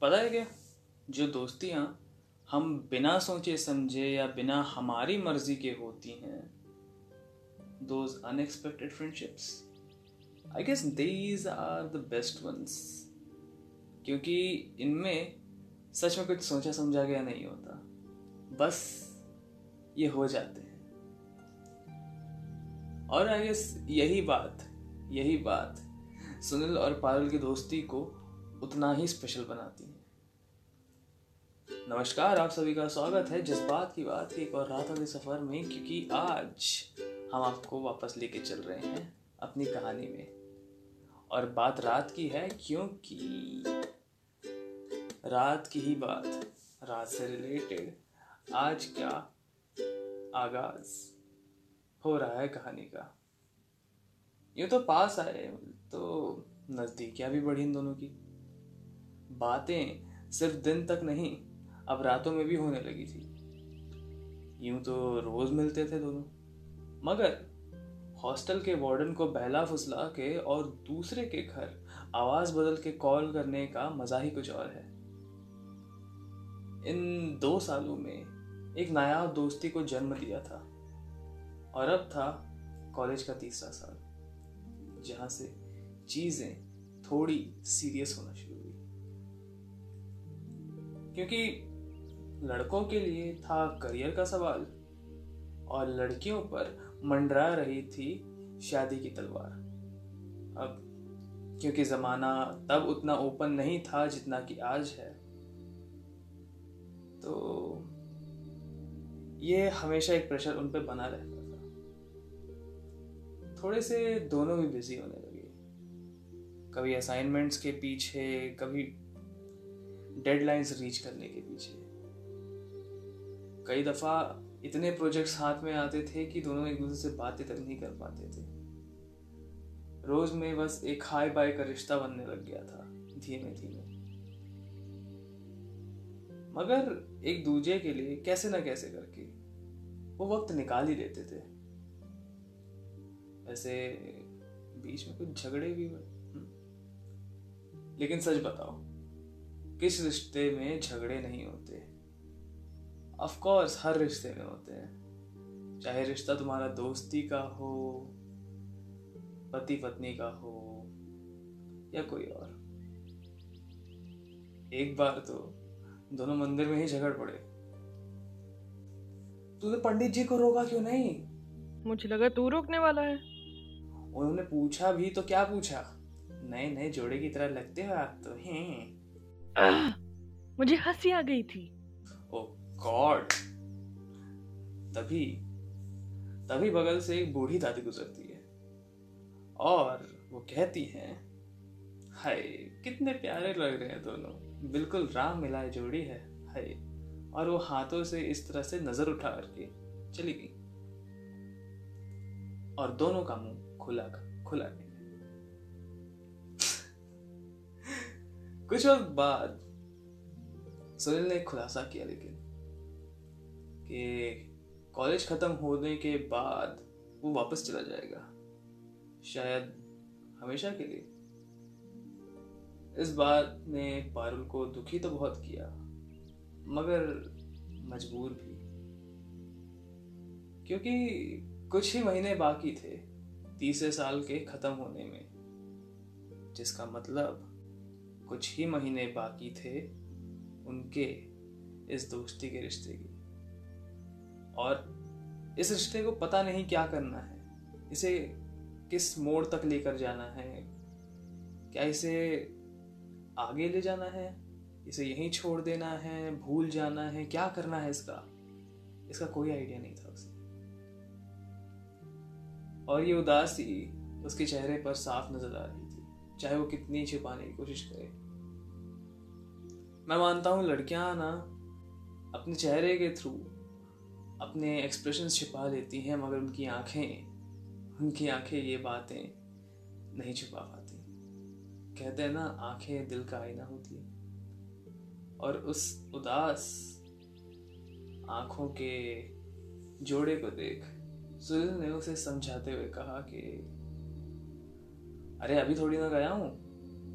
पता है क्या? जो दोस्तियाँ हम बिना सोचे समझे या बिना हमारी मर्ज़ी के होती हैं those unexpected friendships I guess these are the best ones क्योंकि इनमें सच में कुछ सोचा समझा गया नहीं होता। बस ये हो जाते हैं। और आई गेस यही बात यही बात सुनील और पारुल की दोस्ती को उतना ही स्पेशल बनाती है। नमस्कार, आप सभी का स्वागत है जज्बात की बात की एक और रात वाले सफ़र में, क्योंकि आज हम आपको वापस लेके चल रहे हैं अपनी कहानी में। और बात रात की है, क्योंकि रात की ही बात, रात से रिलेटेड आज क्या आगाज़ हो रहा है कहानी का। यूँ तो पास आए तो नज़दीकियाँ भी बढ़ी इन दोनों की। बातें सिर्फ़ दिन तक नहीं, अब रातों में भी होने लगी थी। यूँ तो रोज मिलते थे दोनों। मगर हॉस्टल के वार्डन को बहला फुसला के और दूसरे के घर आवाज़ बदल के कॉल करने का मज़ा ही कुछ और है। इन दो सालों में एक नायाब दोस्ती को जन्म दिया था और अब था कॉलेज का तीसरा साल, जहाँ से चीज़ें थोड़ी सीरियस होना शुरू क्योंकि लड़कों के लिए था करियर का सवाल, और लड़कियों पर मंडरा रही थी शादी की तलवार। अब, क्योंकि ज़माना तब उतना ओपन नहीं था जितना कि आज है तो ये हमेशा एक प्रेशर उन पर बना रहता था। थोड़े से दोनों भी बिज़ी होने लगे। कभी असाइनमेंट्स के पीछे, कभी डेडलाइंस रीच करने के पीछे। कई दफ़ा इतने प्रोजेक्ट्स हाथ में आते थे कि दोनों एक दूसरे से बातें तक नहीं कर पाते थे। रोज में बस एक हाई बाय का रिश्ता बनने लग गया था, धीमे धीमे। मगर एक दूजे के लिए कैसे ना कैसे करके, वो वक्त निकाल ही लेते थे। ऐसे बीच में कुछ झगड़े भी हुए। हम्म। लेकिन सच बताओ किस रिश्ते में झगड़े नहीं होते? ऑफ़ कोर्स हर रिश्ते में होते हैं। चाहे रिश्ता तुम्हारा दोस्ती का हो पति पत्नी का हो या कोई और। एक बार तो दोनों मंदिर में ही झगड़ पड़े। तूने पंडित जी को रोका क्यों नहीं? मुझे लगा तू रोकने वाला है। उन्होंने पूछा भी तो क्या पूछा? नए नए जोड़े की तरह लगते हो आप तो हैं। मुझे हँसी आ गई थी। ओ गॉड तभी तभी बगल से एक बूढ़ी दादी गुजरती है। और वो कहती है, हाय, कितने प्यारे लग रहे हैं दोनों। बिल्कुल राम मिलाए जोड़ी है, हाय। और वो हाथों से इस तरह से नज़र उठा करके चली गई। और दोनों का मुँह खुला खुला गया। कुछ वक्त बाद सुनील ने खुलासा किया लेकिन कि कॉलेज ख़त्म होने के बाद वो वापस चला जाएगा शायद हमेशा के लिए इस बात ने पारुल को दुखी तो बहुत किया मगर मजबूर भी क्योंकि कुछ ही महीने बाकी थे तीसरे साल के ख़त्म होने में जिसका मतलब कुछ ही महीने बाकी थे, उनके इस दोस्ती के रिश्ते की। और इस रिश्ते को पता नहीं क्या करना है। इसे किस मोड़ तक लेकर जाना है? क्या इसे आगे ले जाना है? इसे यहीं छोड़ देना है? भूल जाना है? क्या करना है इसका? इसका कोई आइडिया नहीं था उसे। और ये उदासी उसके चेहरे पर साफ़ नज़र आ रही थी। चाहे वो कितनी छिपाने की कोशिश करे। मैं मानता हूँ लड़कियाँ ना अपने चेहरे के थ्रू अपने एक्सप्रेशन छिपा लेती हैं, मगर उनकी आँखें उनकी आँखें ये बातें नहीं छुपा पाती। कहते हैं ना, आँखें दिल का आईना होती है। और उस उदास आँखों के जोड़े को देख सुनील ने उसे समझाते हुए कहा कि अरे अभी थोड़ी ना गया हूँ।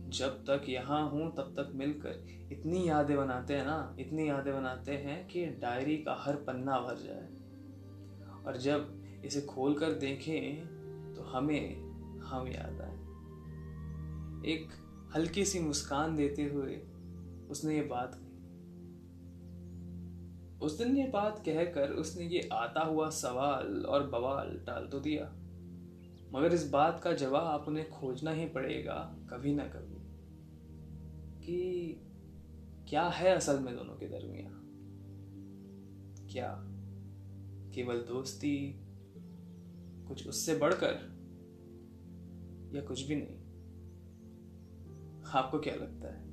जब तक यहाँ हूँ, तब तक मिलकर। इतनी यादें बनाते हैं ना, इतनी यादें बनाते हैं कि डायरी का हर पन्ना भर जाए। और जब इसे खोल कर देखें तो हमें, हम याद आए। एक हल्की सी मुस्कान देते हुए उसने ये बात कही। उस दिन ये बात कहकर उसने ये आता हुआ सवाल और बवाल टाल तो दिया। मगर इस बात का जवाब आप उन्हें खोजना ही पड़ेगा, कभी ना कभी, कि क्या है असल में दोनों के दरमिया क्या केवल दोस्ती कुछ उससे बढ़कर या कुछ भी नहीं? आपको क्या लगता है?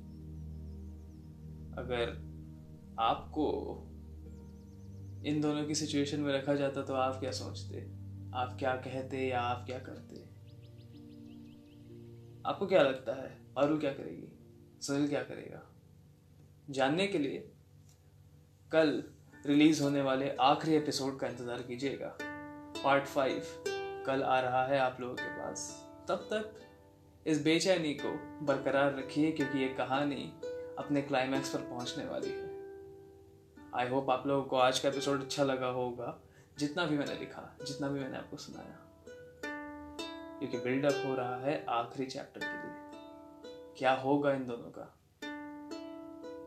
अगर आपको इन दोनों की सिचुएशन में रखा जाता तो आप क्या सोचते? आप क्या कहते या आप क्या करते? आपको क्या लगता है, पारू क्या करेगी? सुनील क्या करेगा? जानने के लिए कल रिलीज़ होने वाले आखिरी एपिसोड का इंतज़ार कीजिएगा। पार्ट फाइव कल आ रहा है आप लोगों के पास। तब तक इस बेचैनी को बरकरार रखिए, क्योंकि ये कहानी अपने क्लाइमैक्स पर पहुँचने वाली है। आई होप आप लोगों को आज का एपिसोड अच्छा लगा होगा। जितना भी मैंने लिखा, जितना भी मैंने आपको सुनाया। क्योंकि बिल्डअप हो रहा है आखिरी चैप्टर के लिए। क्या होगा इन दोनों का?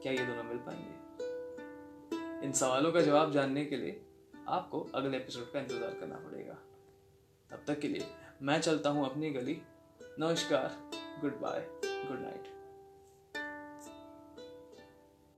क्या ये दोनों मिल पाएँगे? इन सवालों का जवाब जानने के लिए आपको अगले एपिसोड का इंतज़ार करना पड़ेगा। तब तक के लिए मैं चलता हूँ अपनी गली। नमस्कार। Good bye good night